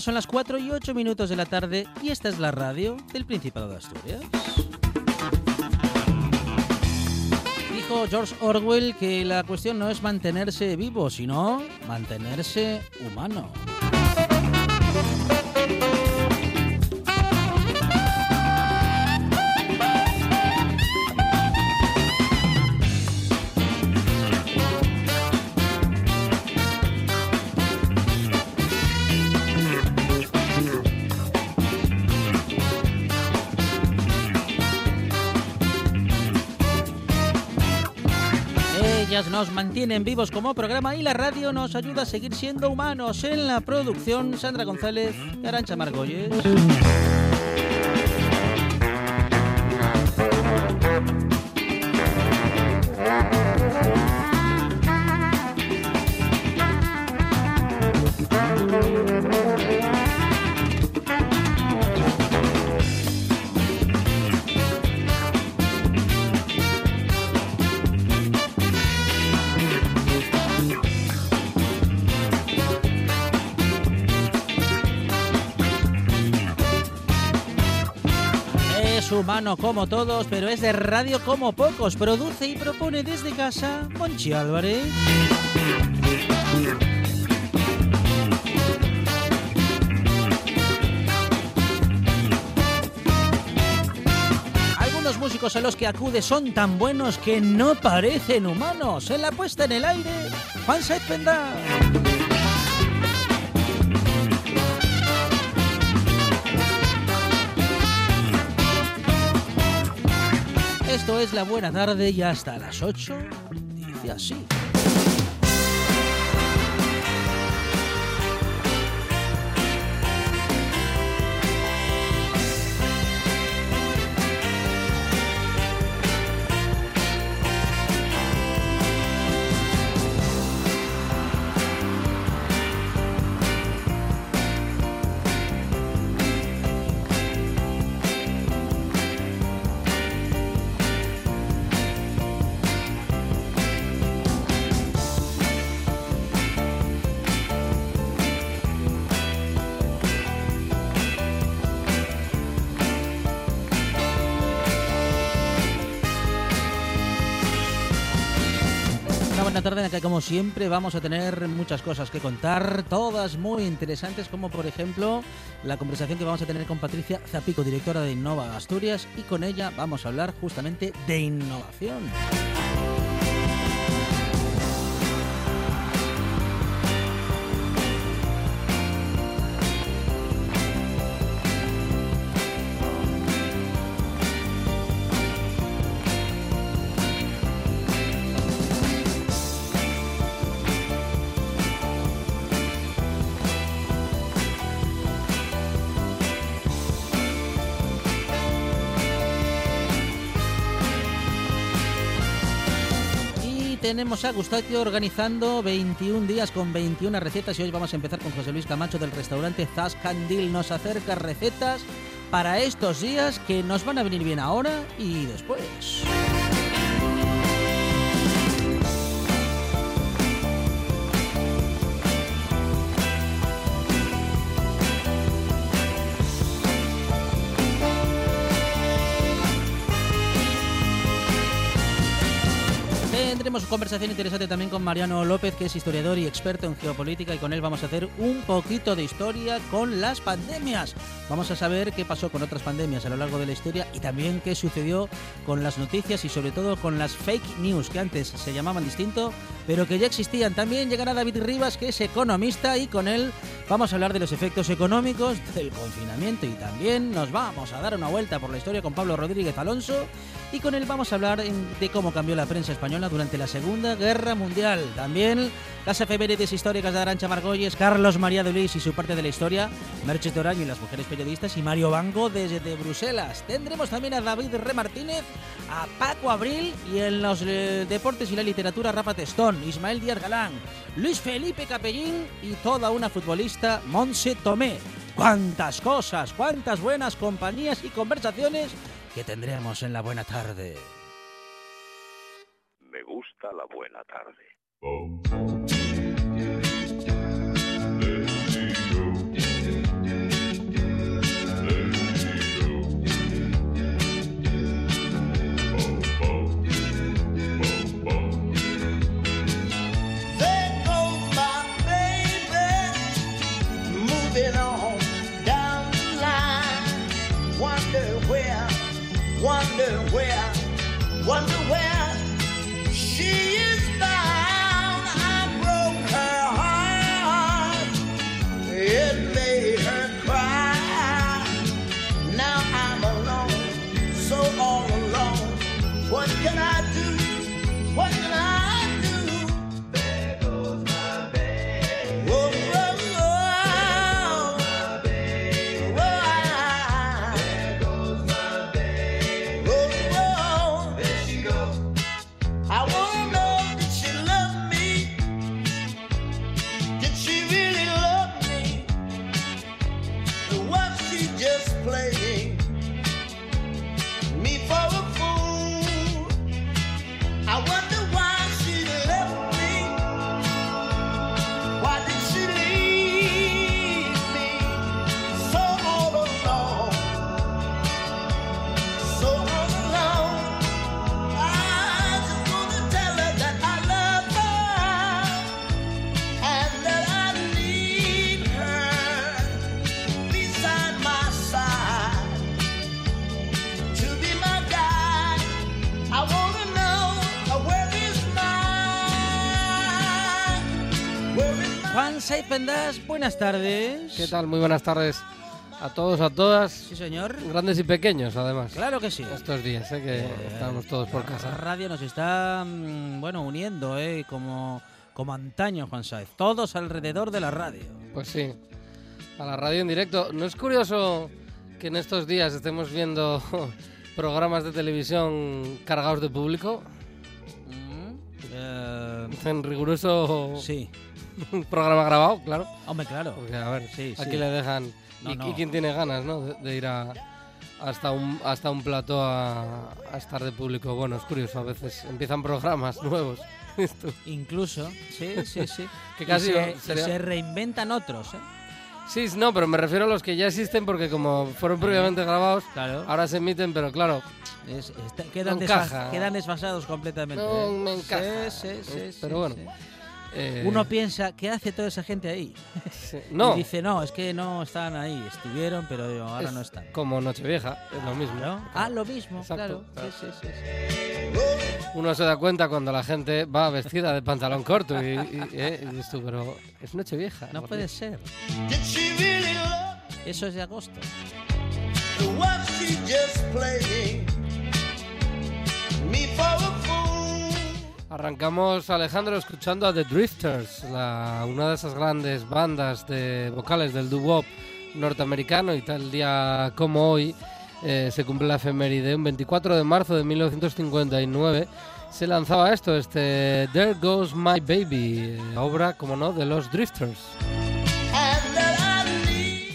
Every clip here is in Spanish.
Son las 4 y 8 minutos de la tarde y esta es la radio del Principado de Asturias. Dijo George Orwell que la cuestión no es mantenerse vivo, sino mantenerse humano. Nos mantienen vivos como programa y la radio nos ayuda a seguir siendo humanos. En la producción, Sandra González y Arancha Margolles. Humano como todos, pero es de radio como pocos. Produce y propone desde casa Monchi Álvarez. Algunos músicos a los que acude son tan buenos que no parecen humanos. En la puesta en el aire, Juan Saez Es La Buena Tarde y hasta las 8 dice así. Tarde en la que como siempre vamos a tener muchas cosas que contar, todas muy interesantes, como por ejemplo la conversación que vamos a tener con Patricia Zapico, directora de Innova Asturias, y con ella vamos a hablar justamente de innovación. Tenemos a Gustavo organizando 21 días con 21 recetas y hoy vamos a empezar con José Luis Camacho del restaurante Zascandil. Nos acerca recetas para estos días que nos van a venir bien ahora y después. Tenemos conversación interesante también con Mariano López, que es historiador y experto en geopolítica, y con él vamos a hacer un poquito de historia con las pandemias. Vamos a saber qué pasó con otras pandemias a lo largo de la historia y también qué sucedió con las noticias y sobre todo con las fake news, que antes se llamaban distinto, pero que ya existían. También llegará David Rivas, que es economista, y con él vamos a hablar de los efectos económicos del confinamiento y también nos vamos a dar una vuelta por la historia con Pablo Rodríguez Alonso y con él vamos a hablar de cómo cambió la prensa española durante la Segunda Guerra Mundial. También las efemérides históricas de Arancha Margolles, Carlos María de Luis y su parte de la historia, Merche Toraño y las mujeres periodistas y Mario Bango desde Bruselas. Tendremos también a David Re Martínez, a Paco Abril y en los eh, deportes y la literatura Rafa Testón, Ismael Díaz Galán, Luis Felipe Capellín y toda una futbolista, Monse Tomé. Cuántas cosas, cuántas buenas compañías y conversaciones que tendremos en la buena tarde. Me gusta la buena tarde. underwear. Buenas tardes. ¿Qué tal? Muy buenas tardes a todos, a todas, Sí, señor. grandes y pequeños además. Claro que sí. Estos días, ¿eh? que estamos todos por La casa. radio nos está, mm, bueno, uniendo, ¿eh? Como, como antaño, Juan Saiz. Todos alrededor de la radio. Pues sí, a la radio en directo. ¿No es curioso que en estos días estemos viendo programas de televisión cargados de público? Mm, eh, En riguroso sí. Programa grabado, claro. Hombre, claro. Porque, a ver, Sí, aquí sí. le dejan... No, y, no. y quién tiene ganas, ¿no? De, de ir a, hasta un hasta un plató a, a estar de público. Bueno, es curioso, a veces empiezan programas nuevos. Esto. Incluso, sí, sí, sí. Que Y casi se, y sería- se reinventan otros, ¿eh? Sí, no, pero me refiero a los que ya existen porque como fueron previamente grabados, Claro. ahora se emiten, pero claro, Es- está- quedan, No desfas- quedan desfasados completamente. No ¿eh? me encaja. Sí, sí, Eh, sí, pero bueno. Eh, Uno piensa, ¿qué hace toda esa gente ahí? sí, Y no, dice, no, es que no están ahí. Estuvieron, pero ahora es no están. como Nochevieja, es lo mismo. ¿No? Ah, lo mismo, Exacto, claro. claro. Sí, sí, sí, sí. Uno se da cuenta cuando la gente va vestida de pantalón corto y, y, eh, y dices tú, pero es Nochevieja. No puede ser. Eso es de agosto. me? Arrancamos, Alejandro, escuchando a The Drifters, una de esas grandes bandas de vocales del doo-wop norteamericano y tal día como hoy eh, se cumple la efeméride. Un 24 de marzo de 1959 se lanzaba esto, este There Goes My Baby, eh, obra, como no, de los Drifters.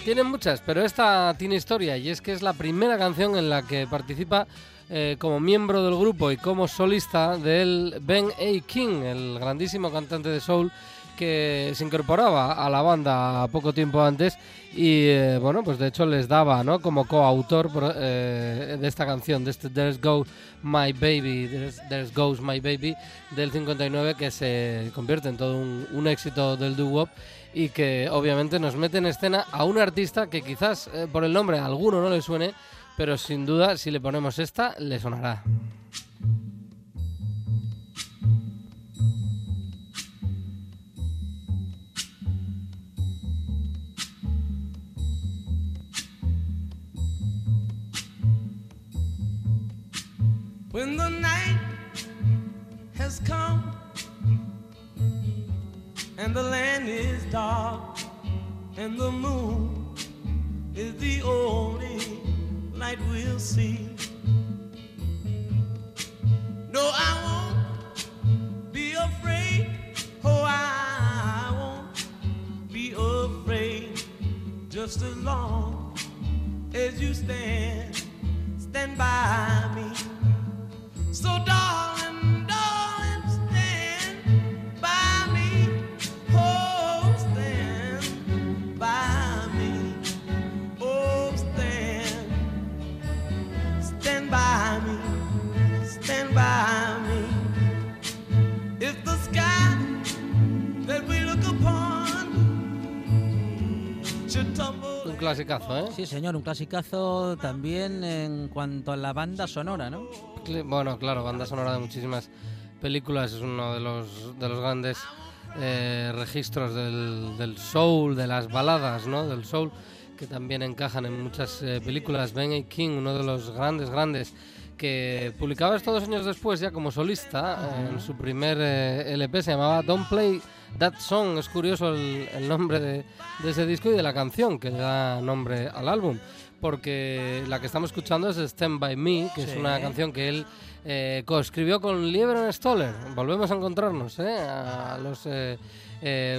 Tienen muchas, pero esta tiene historia y es que es la primera canción en la que participa eh, como miembro del grupo y como solista del Ben A. King, el grandísimo cantante de soul que se incorporaba a la banda poco tiempo antes y eh, bueno, pues de hecho les daba, ¿no? Como coautor eh, de esta canción, de este There's Go My Baby, There's, There's Goes My Baby del 59 que se convierte en todo un, éxito del doo-wop y que obviamente nos mete en escena a un artista que quizás por el nombre a alguno no le suene, pero sin duda si le ponemos esta le sonará. Sí, señor, un clasicazo también en cuanto a la banda sonora, ¿no? Bueno, claro, banda sonora de muchísimas películas, es uno de los, de los grandes eh, registros del, del soul, de las baladas, ¿no? Del soul, que también encajan en muchas eh, películas. Ben A. King, uno de los grandes, grandes, que publicaba esto dos años después ya como solista, en su primer eh, LP, se llamaba Don't Play That Song. Es curioso el, el nombre de, de ese disco y de la canción que le da nombre al álbum porque la que estamos escuchando es Stand By Me, que es una canción que él eh, coescribió con Lieber Stoller. Volvemos a encontrarnos, ¿eh? a los eh,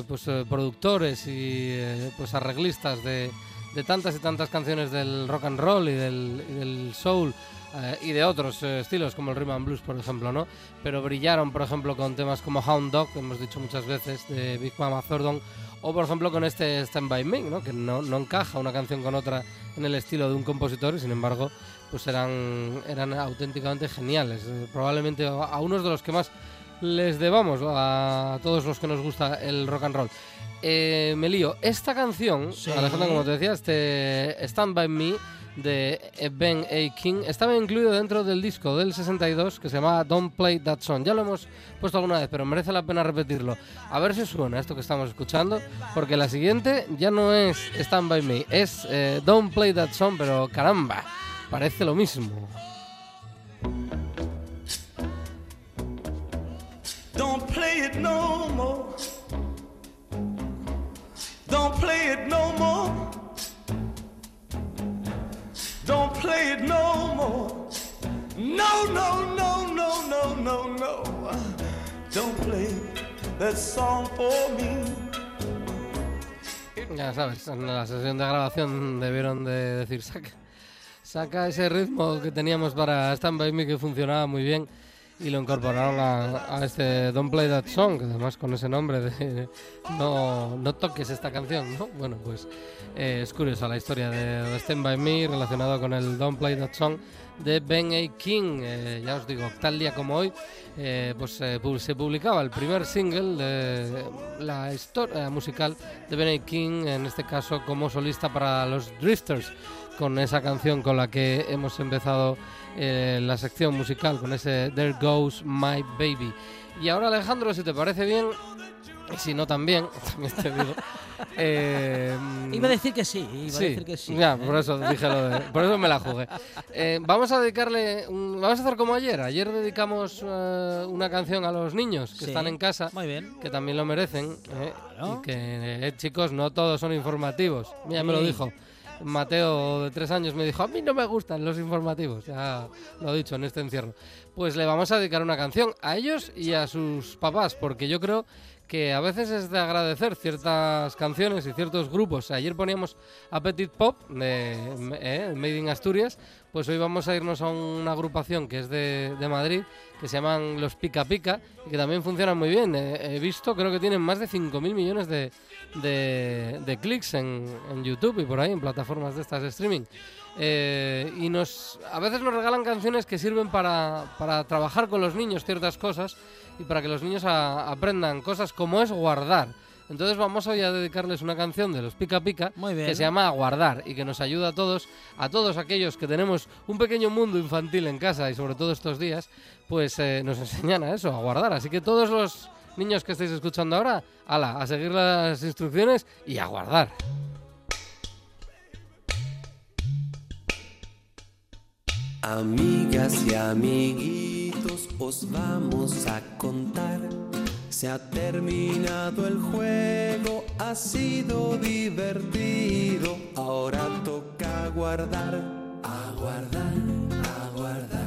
pues, productores y pues arreglistas de, de tantas y tantas canciones del rock and roll y del, y del soul. Eh, y de otros eh, estilos como el rhythm and blues por ejemplo no pero brillaron por ejemplo con temas como Hound Dog que hemos dicho muchas veces de Big Mama Thornton o por ejemplo con este Stand By Me, ¿no? que no, no encaja una canción con otra en el estilo de un compositor y sin embargo pues eran, eran auténticamente geniales. Eh, probablemente a, a unos de los que más les debamos a todos los que nos gusta el rock and roll. Eh, me lío. Esta canción, Sí. Alejandro, como te decía, este Stand By Me de Ben A. King estaba incluido dentro del disco del 62 que se llamaba Don't Play That Song. Ya lo hemos puesto alguna vez, pero merece la pena repetirlo. A ver si suena esto que estamos escuchando, porque la siguiente ya no es Stand By Me, es eh, Don't Play That Song, pero caramba, parece lo mismo. Play it no more. Don't play it no more. Don't play it no more. No, no, no, no, no, no, no. Don't play that song for me. Ya sabes, en la sesión de grabación debieron de decir, saca, saca ese ritmo que teníamos para Stand By Me que funcionaba muy bien y lo incorporaron a, a este Don't Play That Song, además con ese nombre de no, no toques esta canción, ¿no? Bueno, pues eh, es curiosa la historia de, Stand By Me relacionado con el Don't Play That Song de Ben A. King. Eh, ya os digo, tal día como hoy, eh, pues eh, se publicaba el primer single de la historia musical de Ben A. King, en este caso como solista para los Drifters, con esa canción con la que hemos empezado eh, la sección musical, con ese There Goes My Baby. Y ahora Alejandro, si te parece bien, y si no también, también te digo. eh, Iba a decir que sí, iba a decir que sí. ya, ¿eh? por eso dije lo de, por eso me la jugué. Eh, vamos a dedicarle, un- vamos a hacer como ayer. Ayer dedicamos eh, una canción a los niños que Sí, están en casa, Muy bien. que también lo merecen. eh, Claro. y que, eh, chicos, no todos son informativos. Mira, me lo Sí. dijo. Mateo, de tres años, me dijo, a mí no me gustan los informativos. Ya lo he dicho en este encierro. Pues le vamos a dedicar una canción a ellos y a sus papás, porque yo creo que a veces es de agradecer ciertas canciones y ciertos grupos. Ayer poníamos a Petit Pop de eh, Made in Asturias, pues hoy vamos a irnos a una agrupación que es de, de Madrid, que se llaman Los Pica Pica, y que también funcionan muy bien. Eh, he visto, creo que tienen más de 5.000 millones de, de, de clics en, en YouTube y por ahí, en plataformas de estas de streaming. Eh, y nos a veces nos regalan canciones que sirven para, para trabajar con los niños ciertas cosas y para que los niños a- aprendan cosas como es guardar. Entonces vamos hoy a dedicarles una canción de los Pica Pica que se llama Guardar y que nos ayuda a todos, a todos aquellos que tenemos un pequeño mundo infantil en casa y sobre todo estos días, pues eh, nos enseñan a eso, a guardar. Así que todos los niños que estáis escuchando ahora, ala, a seguir las instrucciones y a guardar. Amigas y amiguitos, os vamos a contar. Se ha terminado el juego, ha sido divertido. Ahora toca guardar, a guardar, guardar.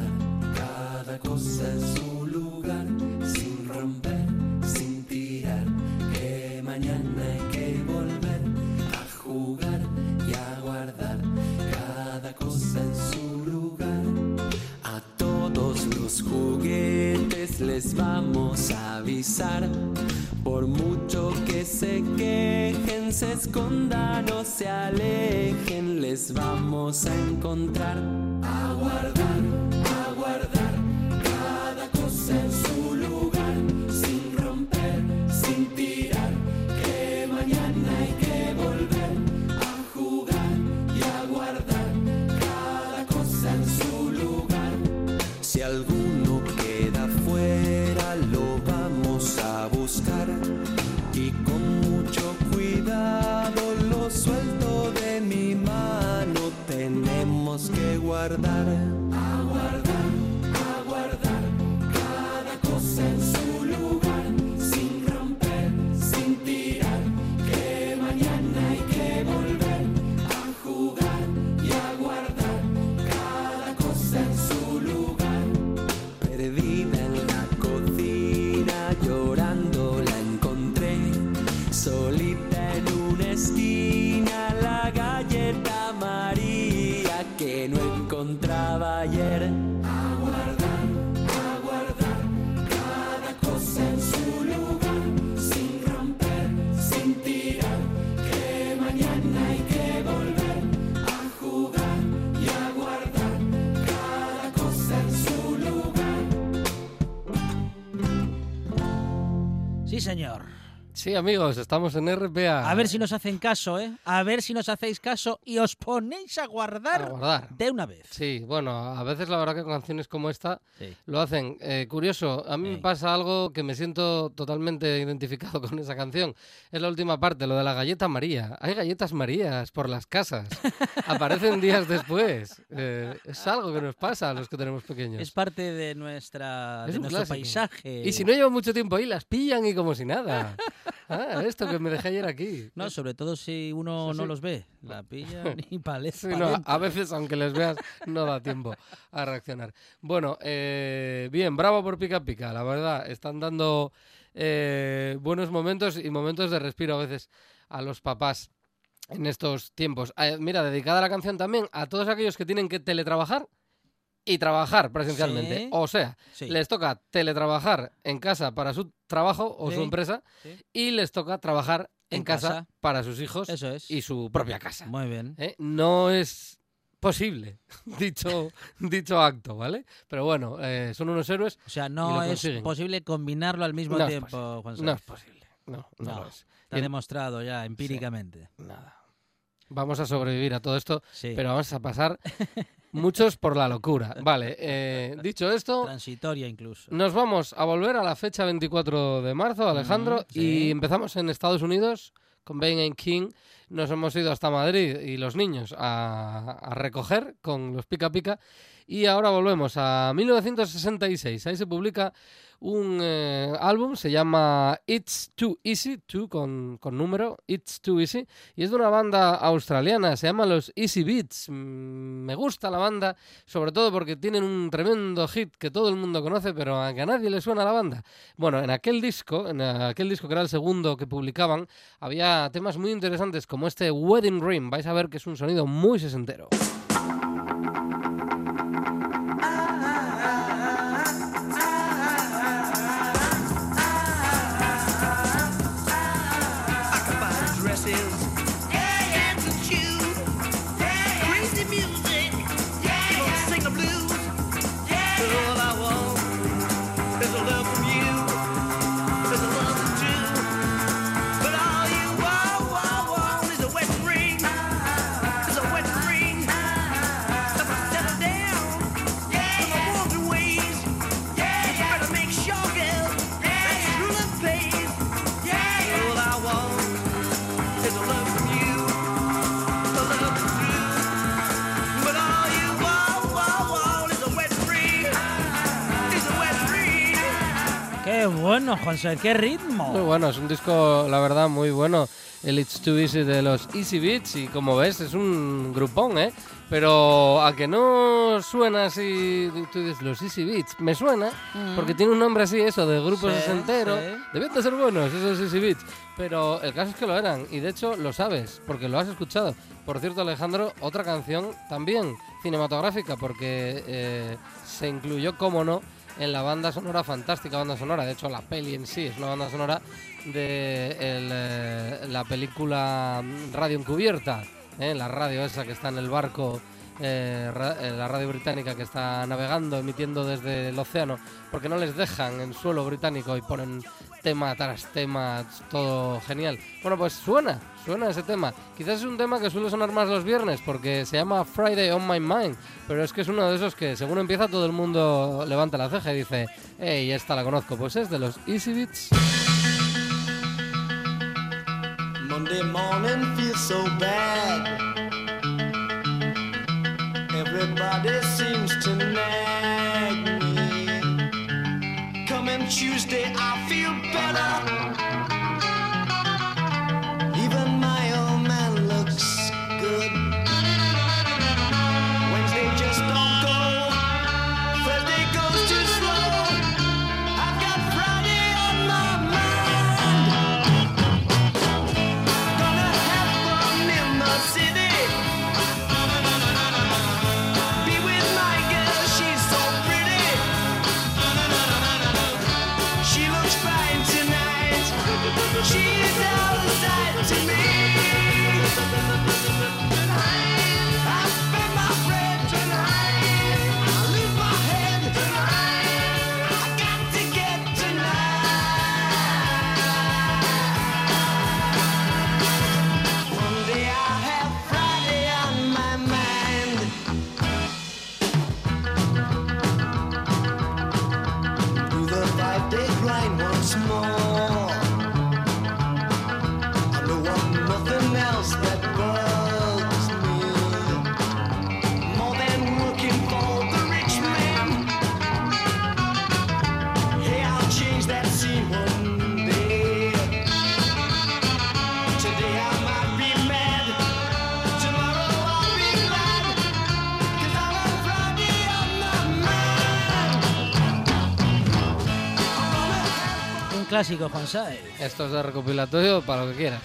Cada cosa en su mañana hay que volver a jugar y a guardar. Cada cosa en su lugar. A todos los juguetes les vamos a avisar. Por mucho que se quejen, se escondan o se alejen, les vamos a encontrar. A guardar, a guardar. Cada cosa en su lugar. Guardar, amigos, estamos en RPA. A ver si nos hacen caso, ¿eh? A ver si nos hacéis caso y os ponéis a guardar, A guardar. de una vez. Sí, bueno, a veces la verdad que con canciones como esta Sí. lo hacen. Eh, curioso, a mí me Sí. pasa algo que me siento totalmente identificado con esa canción. Es la última parte, lo de la galleta María. Hay galletas Marías por las casas. Aparecen días después. Eh, es algo que nos pasa a los que tenemos pequeños. Es parte de nuestra Es de un nuestro clásico. paisaje. Y si no llevan mucho tiempo ahí, las pillan y como si nada. Ah, esto que me dejé ayer aquí. No, sobre todo si uno Sí, no sí. los ve. La pilla ni paleta. Sí, no, a veces, aunque les veas, no da tiempo a reaccionar. Bueno, eh, bien, bravo por Pica Pica, la verdad. Están dando eh, buenos momentos y momentos de respiro a veces a los papás en estos tiempos. Eh, mira, dedicada la canción también a todos aquellos que tienen que teletrabajar y trabajar presencialmente. Sí. O sea, Sí. les toca teletrabajar en casa para su trabajo o su empresa y les toca trabajar en, En casa, casa. para sus hijos Eso es. y su propia casa. Muy bien. ¿eh? No es posible dicho, dicho acto, ¿vale? Pero bueno, eh, son unos héroes. O sea, no es consiguen. posible combinarlo al mismo No tiempo. Juan No es posible. No, no, No. lo es. Está demostrado ya empíricamente. Nada. Vamos a sobrevivir a todo esto, pero vamos a pasar muchos por la locura. Vale, eh, dicho esto, Transitoria incluso. nos vamos a volver a la fecha 24 de marzo, Alejandro, Mm, sí. y empezamos en Estados Unidos con Bane and King. Nos hemos ido hasta Madrid y los niños a, a recoger con los pica pica. Y ahora volvemos a 1966. Ahí se publica un eh, álbum, se llama It's Too Easy, Too con, con número, It's Too Easy, y es de una banda australiana, se llama los Easy Beats. Mm, Me gusta la banda, sobre todo porque tienen un tremendo hit que todo el mundo conoce, pero a que a nadie le suena la banda. Bueno, en aquel disco, en aquel disco que era el segundo que publicaban, había temas muy interesantes como este Wedding Ring. Vais a ver que es un sonido muy sesentero. Qué ritmo. Muy bueno, es un disco, la verdad, muy bueno. El It's Too Easy de los Easy Beats y como ves es un grupón, ¿eh? Pero a que no suena así, tú dices, los Easy Beats, me suena, porque tiene un nombre así, eso, de grupo Sí, sesentero. sí. Deben de ser buenos esos Easy Beats, pero el caso es que lo eran y de hecho lo sabes, porque lo has escuchado. Por cierto, Alejandro, otra canción también cinematográfica, porque eh, se incluyó, como no, en la banda sonora, fantástica banda sonora. De hecho, la peli en sí es una banda sonora de eh, la película Radio Encubierta, ¿eh? la radio esa que está en el barco, eh, eh, la radio británica que está navegando, emitiendo desde el océano, porque no les dejan en suelo británico y ponen tema tras tema, todo genial. Bueno, pues suena, suena ese tema. Quizás es un tema que suele sonar más los viernes porque se llama Friday on My Mind, pero es que es uno de esos que según empieza todo el mundo levanta la ceja y dice, hey, esta la conozco, pues es de los Easy Beats. Monday morning feels so bad. Everybody clásico, José. Esto es de recopilatorio para lo que quieras.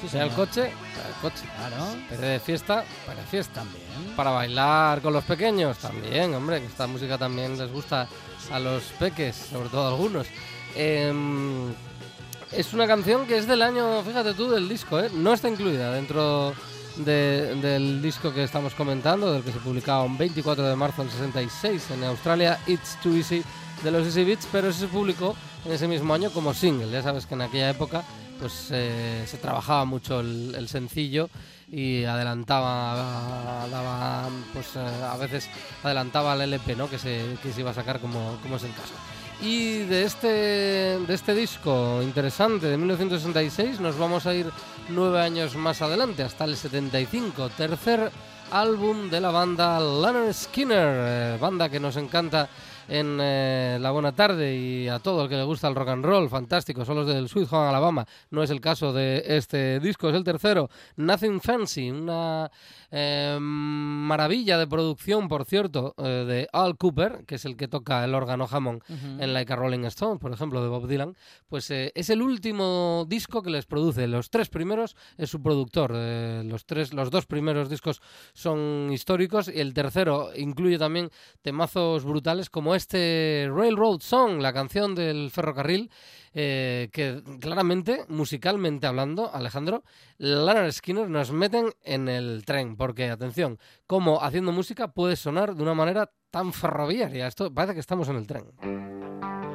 Sí, sea el coche, para el coche. Claro. PC de fiesta, para fiesta. También. Para bailar con los pequeños también, hombre, que esta música también les gusta a los peques, sobre todo a algunos. Em, es una canción que es del año, fíjate tú, del disco, ¿eh? No está incluida dentro de- del disco que estamos comentando, del que se publicaba un 24 de marzo del 66 en Australia, It's Too Easy de los Easy Beats, pero se publicó en ese mismo año como single. Ya sabes que en aquella época pues eh, se trabajaba mucho el, sencillo y adelantaba, daba, pues eh, a veces adelantaba el LP, ¿no? Que se, que se iba a sacar como, como es el caso. Y de este, de este disco interesante de 1966 nos vamos a ir nueve años más adelante, hasta el 75, tercer álbum de la banda Leonard Skinner, eh, banda que nos encanta en eh, la buena tarde y a todo el que le gusta el rock and roll, fantástico, son los del Sweet Home Alabama. No es el caso de este disco, es el tercero, Nothing Fancy, una eh, maravilla de producción, por cierto, eh, de Al Cooper, que es el que toca el órgano Hammond en Like a Rolling Stone, por ejemplo, de Bob Dylan. Pues eh, es el último disco que les produce. Los tres primeros es su productor. eh, los, tres, los dos primeros discos son históricos y el tercero incluye también temazos brutales como este Railroad Song, la canción del ferrocarril, eh, que claramente, musicalmente hablando, Alejandro, Leonard Skinner nos meten en el tren, porque atención, cómo haciendo música puede sonar de una manera tan ferroviaria. Esto parece que estamos en el tren.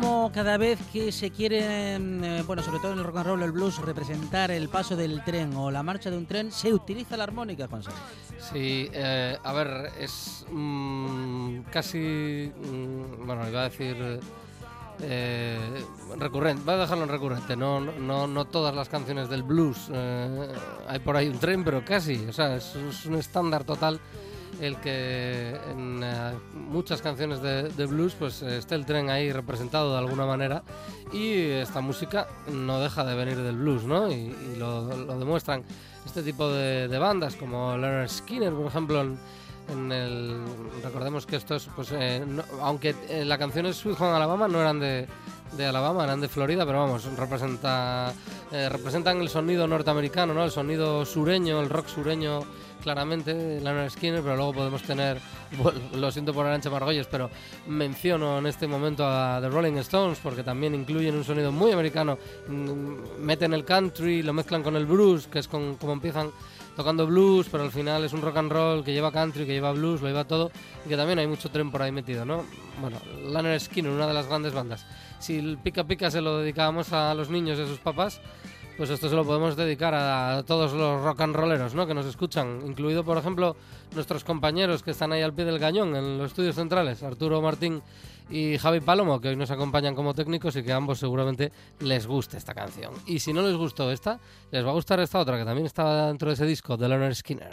Como cada vez que se quiere, eh, bueno, sobre todo en el rock and roll, el blues, representar el paso del tren o la marcha de un tren, se utiliza la armónica, Juan Sánchez. Sí, eh, a ver, es mm, casi, mm, bueno, iba a decir eh, recurrente, voy a dejarlo en recurrente, no, no, no todas las canciones del blues, eh, hay por ahí un tren, pero casi, o sea, es, es un estándar total el que en eh, muchas canciones de, de blues pues eh, esté el tren ahí representado de alguna manera y esta música no deja de venir del blues, ¿no? Y, y lo, lo demuestran este tipo de, de bandas como Leonard Skinner, por ejemplo, en, en el recordemos que esto es pues eh, no- aunque eh, la canción es Sweet Home Alabama no eran de, de Alabama eran de Florida pero vamos representa eh, representan el sonido norteamericano no el sonido sureño el rock sureño claramente Leonard Skinner pero luego podemos tener lo siento por Arancha Margolles pero menciono en este momento a The Rolling Stones porque también incluyen un sonido muy americano Mm, meten el country lo mezclan con el blues que es como empiezan tocando blues, pero al final es un rock and roll que lleva country, que lleva blues, lo lleva todo y que también hay mucho tren por ahí metido, ¿no? Bueno, Liner Skinner, una de las grandes bandas. Si el Pica Pica se lo dedicábamos a los niños a sus papás, pues esto se lo podemos dedicar a todos los rock and rolleros, ¿no? Que nos escuchan, incluido, por ejemplo, nuestros compañeros que están ahí al pie del cañón en los estudios centrales, Arturo Martín y Javi Palomo, que hoy nos acompañan como técnicos y que a ambos seguramente les guste esta canción. Y si no les gustó esta, les va a gustar esta otra, que también estaba dentro de ese disco de Leonard Skinner.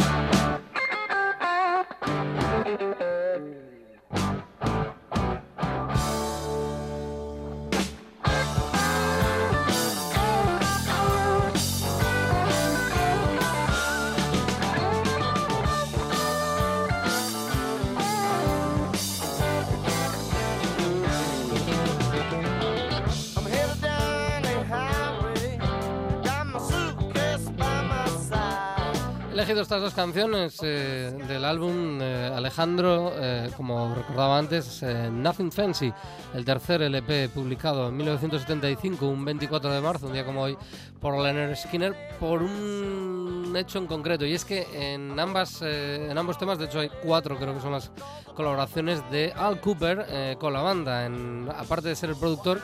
Elegido estas dos canciones eh, del álbum eh, Alejandro, eh, como recordaba antes, eh, Nothing Fancy, el tercer LP publicado en 1975, un 24 de marzo, un día como hoy, por Leonard Skinner, por un hecho en concreto. Y es que en, ambas, eh, en ambos temas, de hecho hay cuatro, creo que son las colaboraciones de Al Cooper eh, con la banda. En, aparte de ser el productor,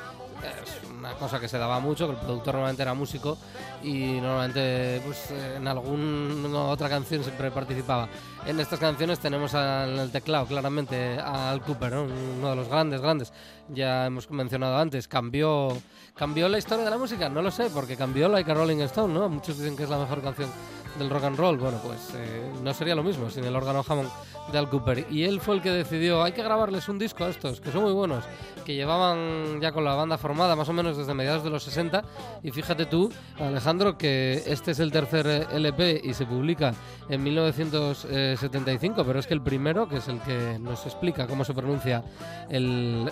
una cosa que se daba mucho, que el productor normalmente era músico y normalmente pues, eh, en alguna otra canción siempre participaba. En estas canciones tenemos al teclado claramente Al Cooper, ¿no? uno de los grandes, grandes. Ya hemos mencionado antes, cambió, cambió la historia de la música, no lo sé, porque cambió Like a Rolling Stone, ¿no? Muchos dicen que es la mejor canción del rock and roll. Bueno, pues eh, no sería lo mismo sin el órgano Hammond de Al Cooper. Y él fue el que decidió, hay que grabarles un disco a estos, que son muy buenos, que llevaban ya con la banda formada más o menos desde mediados de los 60. Y fíjate tú, Alejandro, que este es el tercer eh, LP y se publica en 1975, pero es que el primero, que es el que nos explica cómo se pronuncia el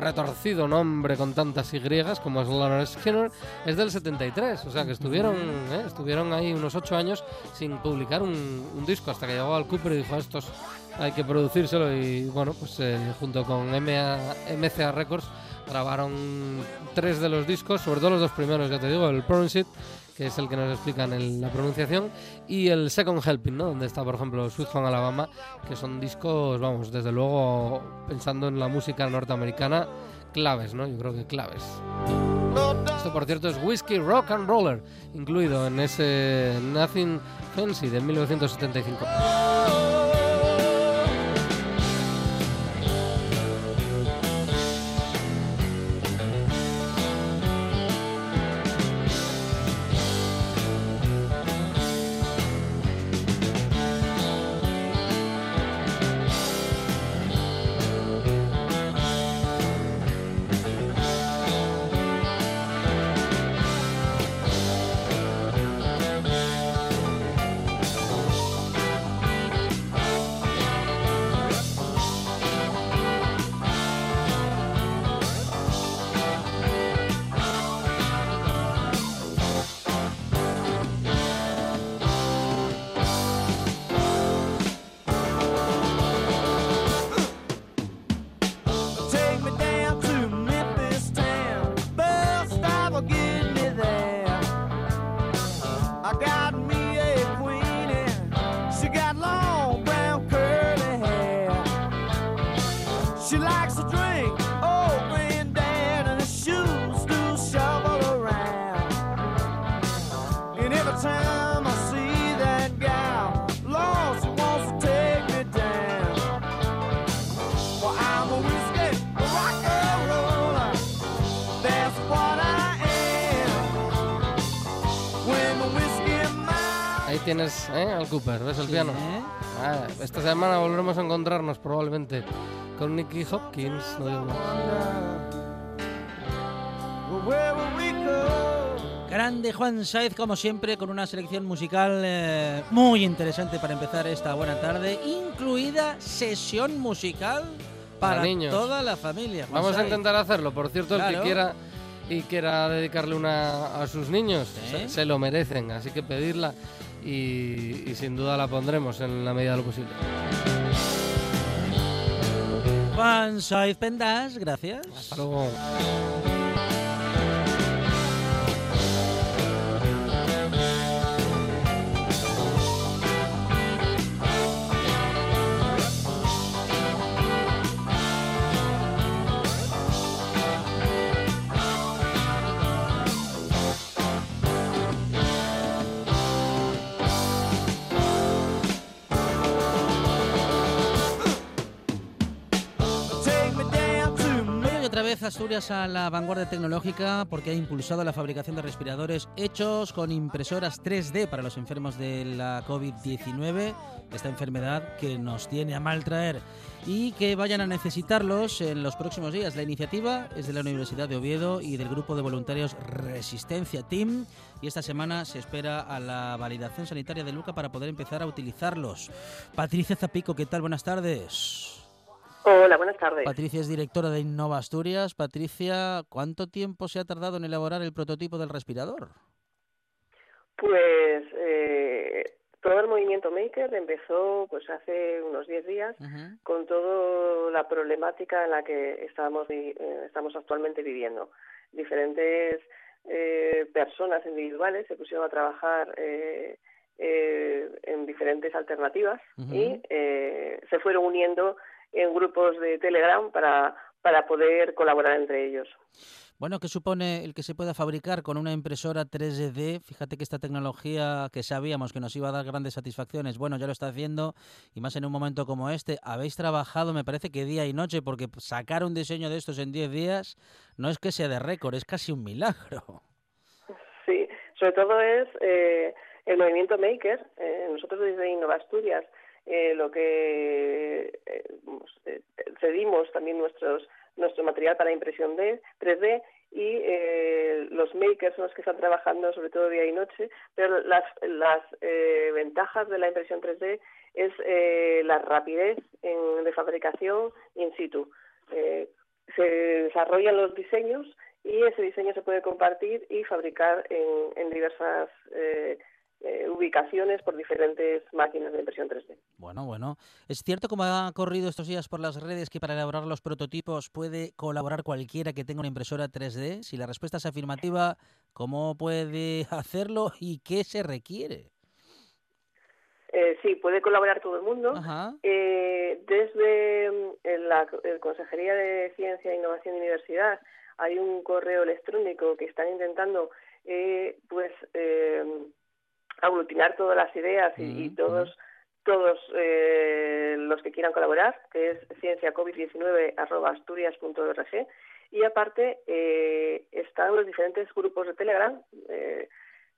retorcido nombre con tantas Y como es Leonard Skinner, es del 73. O sea que estuvieron, eh, estuvieron ahí unos ocho años sin publicar un, un disco hasta que llegó al Cooper y dijo estos hay que producírselo y bueno pues eh, junto con MA MCA Records grabaron tres de los discos sobre todo los dos primeros ya te digo el It que es el que nos explican el- la pronunciación y el Second Helping ¿no? donde está por ejemplo Sweet Home Alabama que son discos vamos desde luego pensando en la música norteamericana claves no yo creo que claves esto, por cierto, es Whiskey Rock and Roller, incluido en ese Nothing Fancy de 1975. Ah, esta semana volveremos a encontrarnos probablemente con Nicky Hopkins. No digo más. Grande Juan Saez, como siempre, con una selección musical eh, muy interesante para empezar esta buena tarde, incluida sesión musical para, Para niños. toda la familia. Juan Vamos a intentar hacerlo. Por cierto, el que Claro. quiera y quiera dedicarle una a sus niños, se lo merecen. Así que pedirla y, y sin duda la pondremos en la medida de lo posible. Juan Saez Pendas, gracias. Hasta luego. Otra vez Asturias a la vanguardia tecnológica porque ha impulsado la fabricación de respiradores hechos con impresoras 3D para los enfermos de la COVID-19, esta enfermedad que nos tiene a mal traer y que vayan a necesitarlos en los próximos días. La iniciativa es de la Universidad de Oviedo y del grupo de voluntarios Resistencia Team y esta semana se espera a la validación sanitaria de Luca para poder empezar a utilizarlos. Patricia Zapico, ¿qué tal? Buenas tardes. Hola, buenas tardes. Patricia es directora de Innova Asturias. Patricia, ¿cuánto tiempo se ha tardado en elaborar el prototipo del respirador? Pues eh, todo el movimiento Maker empezó pues hace unos 10 días con toda la problemática en la que estamos, eh, estamos actualmente viviendo. Diferentes eh, personas individuales se pusieron a trabajar eh, eh, en diferentes alternativas Ujú. y eh, se fueron uniendo en grupos de Telegram para, para poder colaborar entre ellos. Bueno, ¿qué supone el que se pueda fabricar con una impresora 3D? Fíjate que esta tecnología que sabíamos que nos iba a dar grandes satisfacciones, bueno, ya lo está haciendo y más en un momento como este. Habéis trabajado, me parece que día y noche, porque sacar un diseño de estos en 10 días no es que sea de récord, es casi un milagro. Sí, sobre todo es eh, el movimiento Maker. Eh, nosotros desde Innova Asturias eh, lo que eh, eh, cedimos también nuestros nuestro material para impresión de 3D y eh, los makers son los que están trabajando sobre todo día y noche, pero las, las eh, ventajas de la impresión 3D es eh, la rapidez en- de fabricación in situ. Eh, se desarrollan los diseños y ese diseño se puede compartir y fabricar en, en diversas eh, ubicaciones por diferentes máquinas de impresión 3D. Bueno, bueno. ¿Es cierto, como ha corrido estos días por las redes, que para elaborar los prototipos puede colaborar cualquiera que tenga una impresora 3D? Si la respuesta es afirmativa, ¿cómo puede hacerlo y qué se requiere? Eh, sí, puede colaborar todo el mundo. Eh, desde mm, la Consejería de Ciencia, Innovación y Universidad hay un correo electrónico que están intentando eh, pues eh, aglutinar todas las ideas y, y Mm, todos todos eh, los que quieran colaborar, que es cienciacovid19@asturias.org y aparte eh, están los diferentes grupos de Telegram. eh,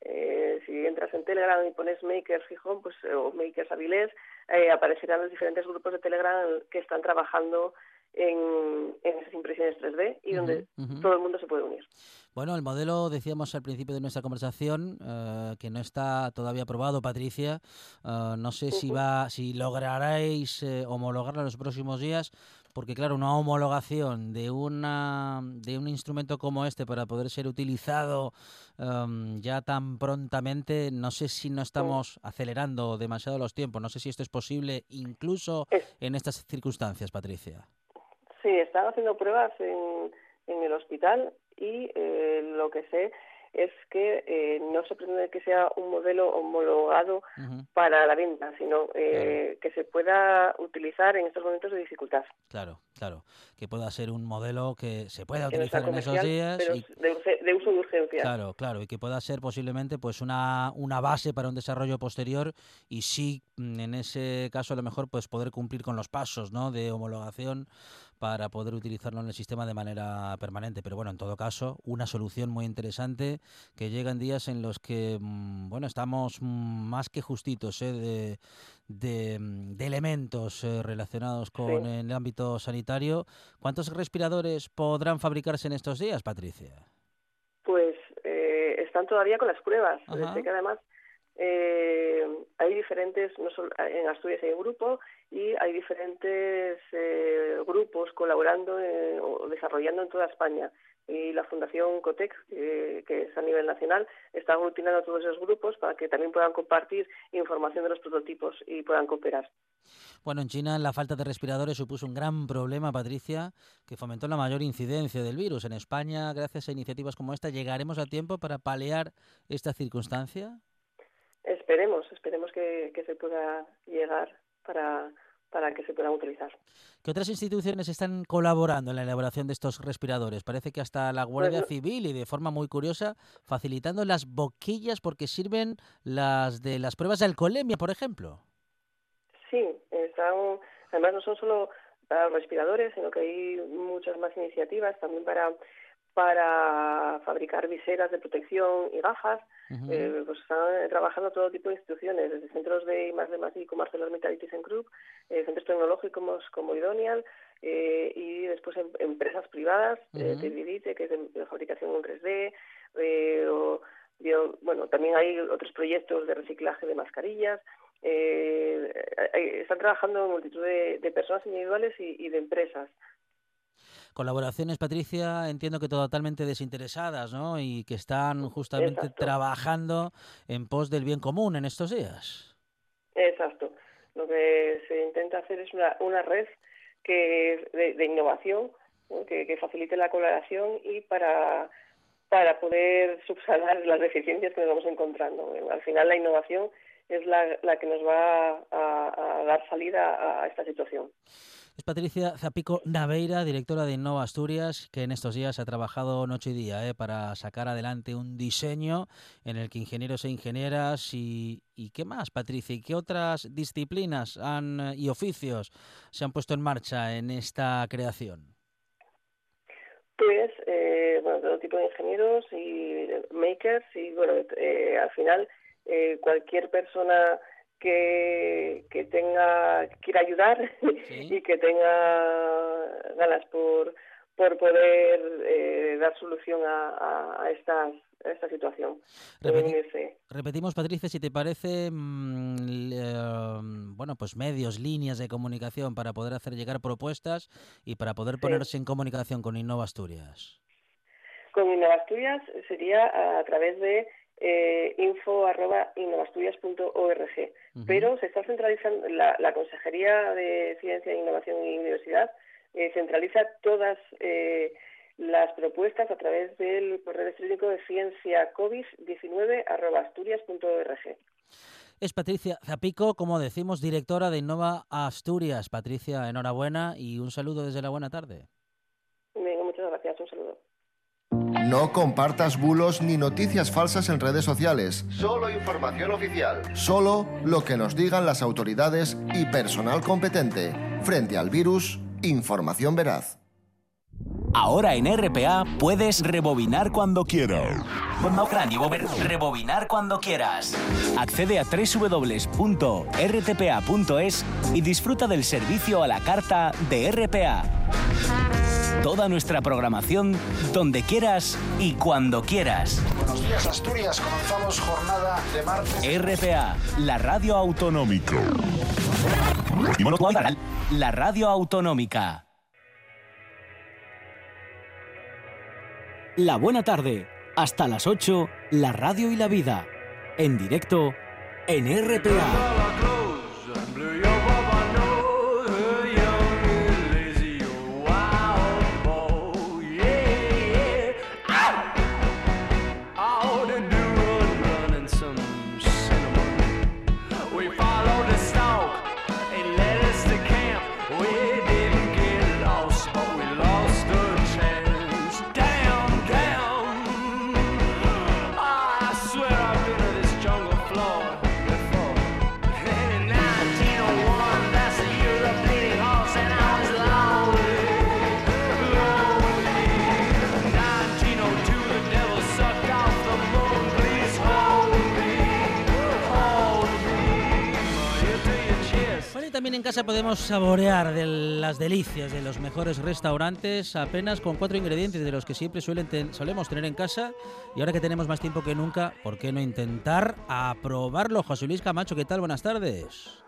eh, si entras en Telegram y pones Makers Gijón pues, o Makers Avilés, eh, aparecerán los diferentes grupos de Telegram que están trabajando en, en esas impresiones 3D y donde todo el mundo se puede unir. Bueno, el modelo, decíamos al principio de nuestra conversación, eh, que no está todavía aprobado, Patricia. Eh, no sé si va, si lograréis eh, homologarlo en los próximos días, porque claro, una homologación de una de un instrumento como este para poder ser utilizado em, ya tan prontamente, no sé si no estamos acelerando demasiado los tiempos. No sé si esto es posible, incluso en estas circunstancias, Patricia. Sí, están haciendo pruebas en, en el hospital y eh, lo que sé es que eh, no se pretende que sea un modelo homologado para la venta, sino eh, que se pueda utilizar en estos momentos de dificultad. Claro, claro. Que pueda ser un modelo que se pueda Que no sea utilizar en esos días pero y de, de uso de urgencia. Claro, claro, y que pueda ser posiblemente pues una, una base para un desarrollo posterior y sí, mm, en ese caso a lo mejor pues poder cumplir con los pasos ¿no? de homologación para poder utilizarlo en el sistema de manera permanente. Pero bueno, en todo caso, una solución muy interesante que llega en días en los que, mm, bueno, estamos más que justitos ¿eh? de, de, mm, de elementos eh, relacionados con Sí. el ámbito sanitario. ¿Cuántos respiradores podrán fabricarse en estos días, Patricia? Pues eh, están todavía con las pruebas. Que además eh, hay diferentes, no solo en Asturias hay un grupo y hay diferentes eh, grupos colaborando en- o desarrollando en toda España. Y la Fundación Cotex, eh, que es a nivel nacional, está aglutinando a todos esos grupos para que también puedan compartir información de los prototipos y puedan cooperar. Bueno, en China la falta de respiradores supuso un gran problema, Patricia, que fomentó la mayor incidencia del virus. En España, gracias a iniciativas como esta, ¿llegaremos a tiempo para paliar esta circunstancia? Esperemos, esperemos que, que se pueda llegar para, para que se puedan utilizar. ¿Qué otras instituciones están colaborando en la elaboración de estos respiradores? Parece que hasta la Guardia Bueno. Civil y de forma muy curiosa, facilitando las boquillas porque sirven las de las pruebas de alcoholemia, por ejemplo. Sí, están, además no son solo para los respiradores, sino que hay muchas más iniciativas también para para fabricar viseras de protección y gafas. Eh, pues están trabajando todo tipo de instituciones, desde centros de I+D más I como ArcelorMittal y ThyssenKrupp, eh, centros tecnológicos como Idonial eh, y después em- empresas privadas, eh, Ujú. Tedvidite, que es de, de fabricación en 3D, eh, o bio- bueno, también hay otros proyectos de reciclaje de mascarillas. Eh, eh, están trabajando multitud de, de personas individuales y, y de empresas. Colaboraciones, Patricia, entiendo que totalmente desinteresadas, ¿no? Y que están justamente Exacto. trabajando en pos del bien común en estos días. Exacto. Lo que se intenta hacer es una, una red que de, de innovación ¿no? que, que facilite la colaboración y para, para poder subsanar las deficiencias que nos vamos encontrando. Al final la innovación es la, la que nos va a, a dar salida a, a esta situación. Patricia Zapico Naveira, directora de Innova Asturias, que en estos días ha trabajado noche y día ¿eh? para sacar adelante un diseño en el que ingenieros e ingenieras y, qué más, Patricia, y qué otras disciplinas eh, y oficios se han puesto en marcha en esta creación. Pues, eh, bueno, todo tipo de ingenieros y makers y, bueno, eh, al final eh, cualquier persona que, que tenga que quiera ayudar Sí. y que tenga ganas por por poder eh, dar solución a, a, estas a esta situación Repeti-. Repetimos, Patricia, si te parece, mm, eh, bueno, pues medios, líneas de comunicación para poder hacer llegar propuestas y para poder Sí. ponerse en comunicación con Innova Asturias. Con Innovasturias sería a través de eh, info@innovasturias.org, Ujú. pero se está centralizando la, la Consejería de Ciencia, Innovación y Universidad eh, centraliza todas eh, las propuestas a través del correo electrónico de cienciacovid19@asturias.org. Es Patricia Zapico, como decimos, directora de Innova Asturias. Patricia, enhorabuena y un saludo desde la buena tarde. Venga, muchas gracias, un saludo. No compartas bulos ni noticias falsas en redes sociales. Solo información oficial. Solo lo que nos digan las autoridades y personal competente. Frente al virus, información veraz. Ahora en RPA puedes rebobinar cuando quieras. Rebobinar cuando quieras. Accede a www.rtpa.es y disfruta del servicio a la carta de RPA. Toda nuestra programación donde quieras y cuando quieras. Buenos días, Asturias. Comenzamos jornada de martes. RPA, la radio autonómica. La radio autonómica. La buena tarde. Hasta las 8, la radio y la vida. En directo en RPA. Casa podemos saborear de las delicias de los mejores restaurantes apenas con cuatro ingredientes de los que siempre suelen ten- solemos tener en casa. Y ahora que tenemos más tiempo que nunca, ¿por qué no intentar aprobarlo? José Luis Camacho, ¿qué tal? Buenas tardes.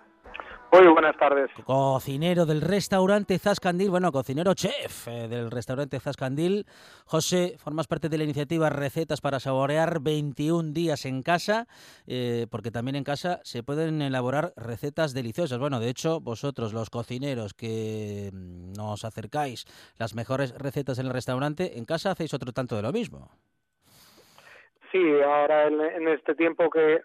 Muy buenas tardes. Cocinero del restaurante Zascandil, bueno, cocinero chef eh, del restaurante Zascandil. José, formas parte de la iniciativa Recetas para Saborear 21 días en casa, eh, porque también en casa se pueden elaborar recetas deliciosas. Bueno, de hecho, vosotros, los cocineros que mm, nos acercáis las mejores recetas en el restaurante, en casa hacéis otro tanto de lo mismo. Sí, ahora en, en este tiempo que,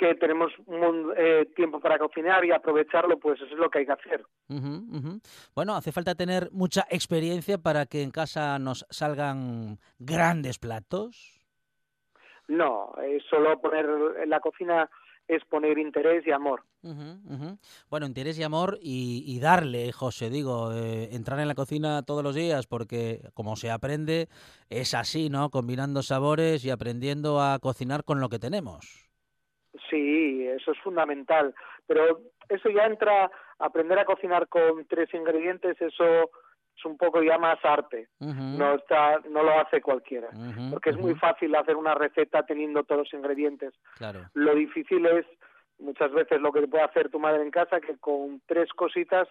que tenemos un, eh, tiempo para cocinar y aprovecharlo, pues eso es lo que hay que hacer. Ujú. Bueno, hace falta tener mucha experiencia para que en casa nos salgan grandes platos. No, es solo poner en la cocina es poner interés y amor. Ujú, ujú. Bueno, interés y amor y, y darle, José, digo, eh, entrar en la cocina todos los días porque como se aprende es así, ¿no? Combinando sabores y aprendiendo a cocinar con lo que tenemos. Sí, eso es fundamental. Pero eso ya entra, aprender a cocinar con tres ingredientes, eso es un poco ya más arte. No está, no lo hace cualquiera. Porque es muy fácil hacer una receta teniendo todos los ingredientes. Claro. Lo difícil es muchas veces lo que puede hacer tu madre en casa, que con tres cositas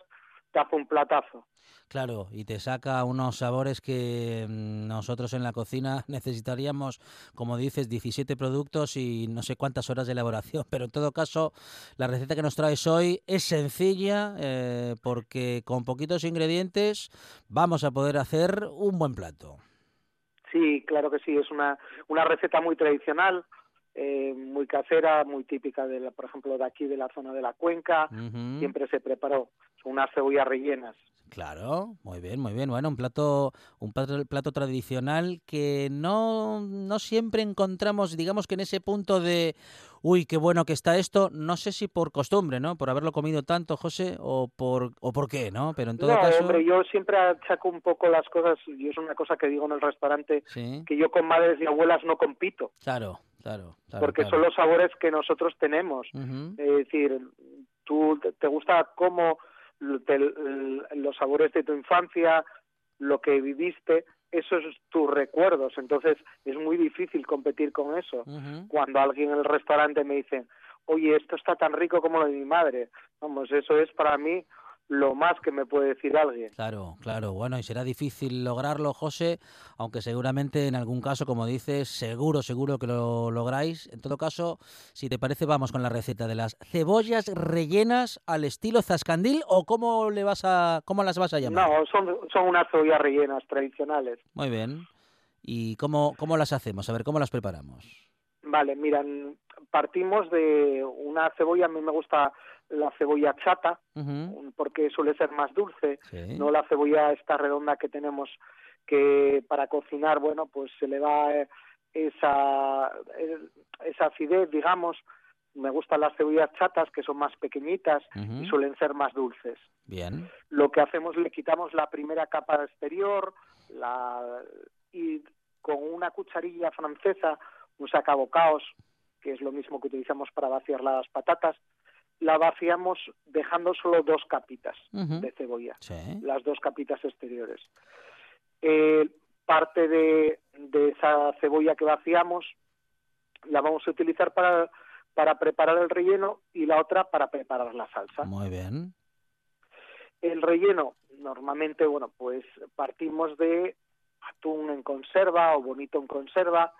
te hace un platazo. Claro, y te saca unos sabores que mm, nosotros en la cocina necesitaríamos, como dices, 17 productos y no sé cuántas horas de elaboración. Pero en todo caso, la receta que nos traes hoy es sencilla eh, porque con poquitos ingredientes vamos a poder hacer un buen plato. Sí, claro que sí, es una, una receta muy tradicional, eh, muy casera, muy típica, de la, por ejemplo, de aquí, de la zona de la cuenca, siempre se preparó. Son unas cebollas rellenas. Claro, muy bien, muy bien. Bueno, un plato, un plato, plato tradicional que no, no siempre encontramos, digamos que en ese punto de, uy, qué bueno que está esto. No sé si por costumbre, ¿no? Por haberlo comido tanto, José, o por, o por qué, ¿no? Pero en todo no, caso, hombre, yo siempre saco un poco las cosas, y es una cosa que digo en el restaurante, sí, que yo con madres y abuelas no compito, claro, claro, claro. porque claro. son los sabores que nosotros tenemos. Es decir, tú te- gusta cómo te- los sabores de tu infancia, lo que viviste, esos tus recuerdos. Entonces es muy difícil competir con eso. Cuando alguien en el restaurante me dice, oye, esto está tan rico como lo de mi madre. Vamos, eso es para mí lo más que me puede decir alguien. Claro, claro. Bueno, y será difícil lograrlo, José, aunque seguramente en algún caso, como dices, seguro, seguro que lo lográis. En todo caso, si te parece, vamos con la receta de las cebollas rellenas al estilo zascandil o cómo le vas a, cómo las vas a llamar. No, son, son unas cebollas rellenas tradicionales. Muy bien. ¿Y cómo, cómo las hacemos? A ver, ¿cómo las preparamos? Vale, miran, partimos de una cebolla, a mí me gusta la cebolla chata, porque suele ser más dulce, Sí. no la cebolla esta redonda que tenemos que para cocinar, bueno, pues se le va eh, esa, eh, esa acidez, digamos. Me gustan las cebollas chatas, que son más pequeñitas y suelen ser más dulces. Bien. Lo que hacemos, le quitamos la primera capa exterior la, y con una cucharilla francesa, un sacabocaos, que es lo mismo que utilizamos para vaciar las patatas, la vaciamos dejando solo dos capitas de cebolla, Sí. las dos capitas exteriores. Eh, parte de, de esa cebolla que vaciamos la vamos a utilizar para, para preparar el relleno y la otra para preparar la salsa. Muy bien. El relleno, normalmente, bueno, pues partimos de atún en conserva o bonito en conserva.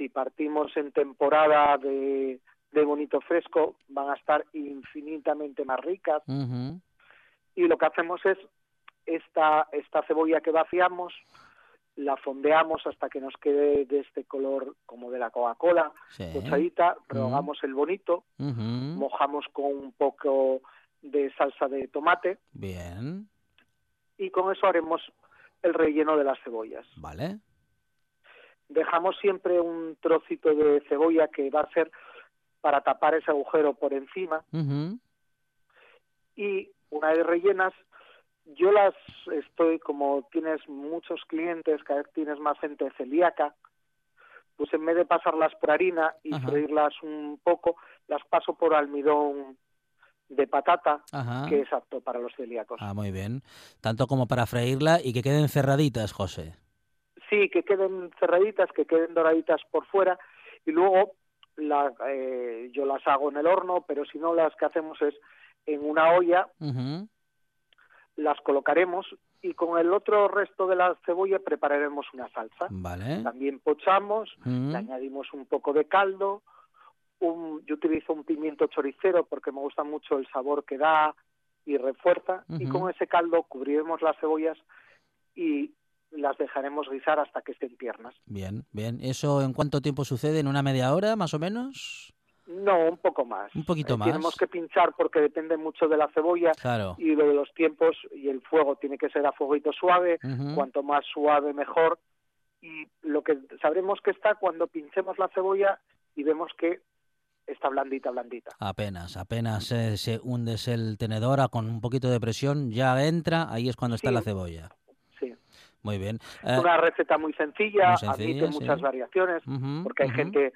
Si partimos en temporada de, de bonito fresco, van a estar infinitamente más ricas. Y lo que hacemos es esta, esta cebolla que vaciamos, la fondeamos hasta que nos quede de este color como de la Coca-Cola, Sí. rehogamos el bonito, mojamos con un poco de salsa de tomate Bien. y con eso haremos el relleno de las cebollas. Vale. Dejamos siempre un trocito de cebolla que va a ser para tapar ese agujero por encima y una vez rellenas, yo las estoy, como tienes muchos clientes, cada vez tienes más gente celíaca, pues en vez de pasarlas por harina y Ajá. freírlas un poco, las paso por almidón de patata, Ajá. que es apto para los celíacos. Ah, muy bien. Tanto como para freírla y que queden cerraditas, José. Sí, que queden cerraditas, que queden doraditas por fuera y luego la, eh, yo las hago en el horno, pero si no las que hacemos es en una olla las colocaremos y con el otro resto de la cebolla prepararemos una salsa. Vale. También pochamos, le añadimos un poco de caldo, un, yo utilizo un pimiento choricero porque me gusta mucho el sabor que da y refuerza y con ese caldo cubriremos las cebollas y las dejaremos guisar hasta que estén tiernas. Bien, bien. ¿Eso en cuánto tiempo sucede? ¿En una media hora, más o menos? No, un poco más. Un poquito Eh, más. Tenemos que pinchar porque depende mucho de la cebolla Claro. y de los tiempos y el fuego tiene que ser a fueguito suave, cuanto más suave mejor y lo que sabremos que está cuando pinchemos la cebolla y vemos que está blandita, blandita. Apenas, apenas eh, se hundes el tenedor a- con un poquito de presión, ya entra, ahí es cuando está la cebolla. Muy bien. Es Eh, una receta muy sencilla, muy sencilla, admite muchas variaciones, porque hay gente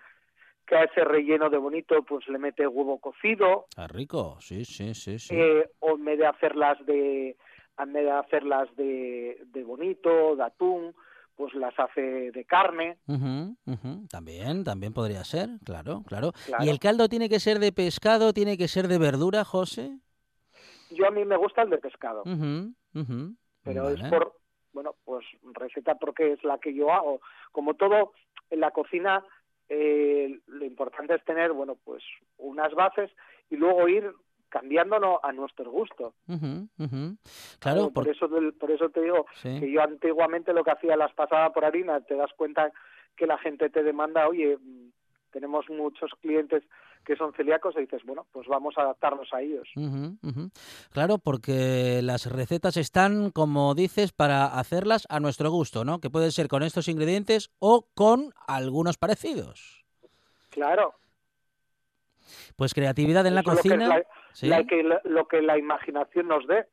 que a ese relleno de bonito pues le mete huevo cocido, Está rico, sí, sí, sí, sí. eh, o en vez de hacerlas de en vez de hacerlas de, de bonito, de atún, pues las hace de carne. También, también podría ser, claro, claro. Claro. ¿Y el caldo tiene que ser de pescado, tiene que ser de verdura, José? yo a mí me gusta el de pescado, pero es por, bueno, pues receta porque es la que yo hago. Como todo en la cocina, eh, lo importante es tener, bueno, pues unas bases y luego ir cambiándolo a nuestro gusto. Ujú, ujú. Claro, por por- eso por eso te digo Sí. que yo antiguamente lo que hacía las pasadas por harina, te das cuenta que la gente te demanda, oye, mm, tenemos muchos clientes que son celíacos y dices, bueno, pues vamos a adaptarnos a ellos. Claro, porque las recetas están, como dices, para hacerlas a nuestro gusto, ¿no? Que puede ser con estos ingredientes o con algunos parecidos. Claro. Pues creatividad en la Eso es lo que es cocina. la- sí. la que- lo que la imaginación nos dé.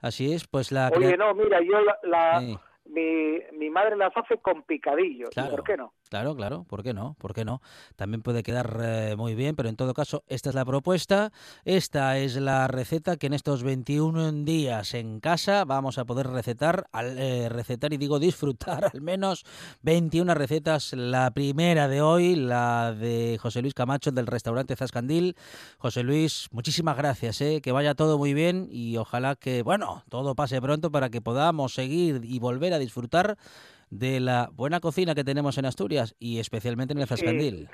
Así es, pues la Oye, no, mira, yo la, la- Sí. mi, mi madre las hace con picadillo. ¿y Claro. ¿Por qué no? Claro, claro, ¿por qué no? ¿Por qué no? También puede quedar eh, muy bien, pero en todo caso, esta es la propuesta, esta es la receta que en estos 21 días en casa vamos a poder recetar, eh, recetar y digo disfrutar al menos 21 recetas. La primera de hoy, la de José Luis Camacho del restaurante Zascandil. José Luis, muchísimas gracias, ¿eh? que vaya todo muy bien y ojalá que, bueno, todo pase pronto para que podamos seguir y volver a disfrutar de la buena cocina que tenemos en Asturias y especialmente en el Zascandil.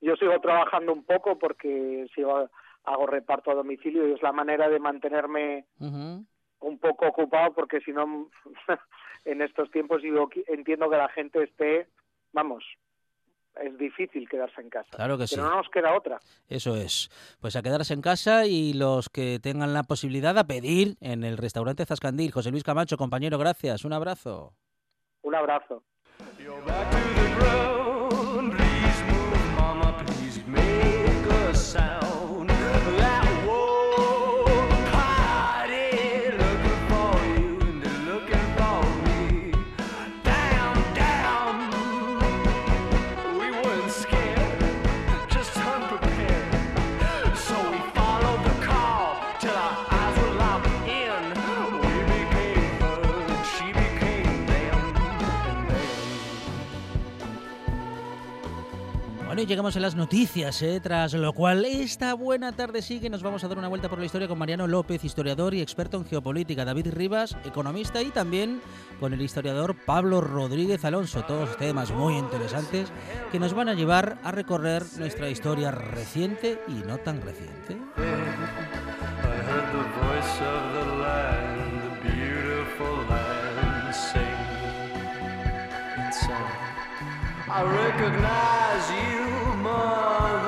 Yo sigo trabajando un poco porque sigo hago reparto a domicilio y es la manera de mantenerme un poco ocupado porque si no en estos tiempos yo entiendo que la gente esté, vamos, es difícil quedarse en casa. Claro que sí. Pero no nos queda otra. Eso es. Pues a quedarse en casa y los que tengan la posibilidad a pedir en el restaurante Zascandil. José Luis Camacho, compañero, gracias. Un abrazo. Un abrazo. Llegamos a las noticias, ¿eh? tras lo cual esta buena tarde sigue. Nos vamos a dar una vuelta por la historia con Mariano López, historiador y experto en geopolítica, David Rivas, economista, y también con el historiador Pablo Rodríguez Alonso. Todos temas muy interesantes que nos van a llevar a recorrer nuestra historia reciente y no tan reciente. I recognize you, Oh.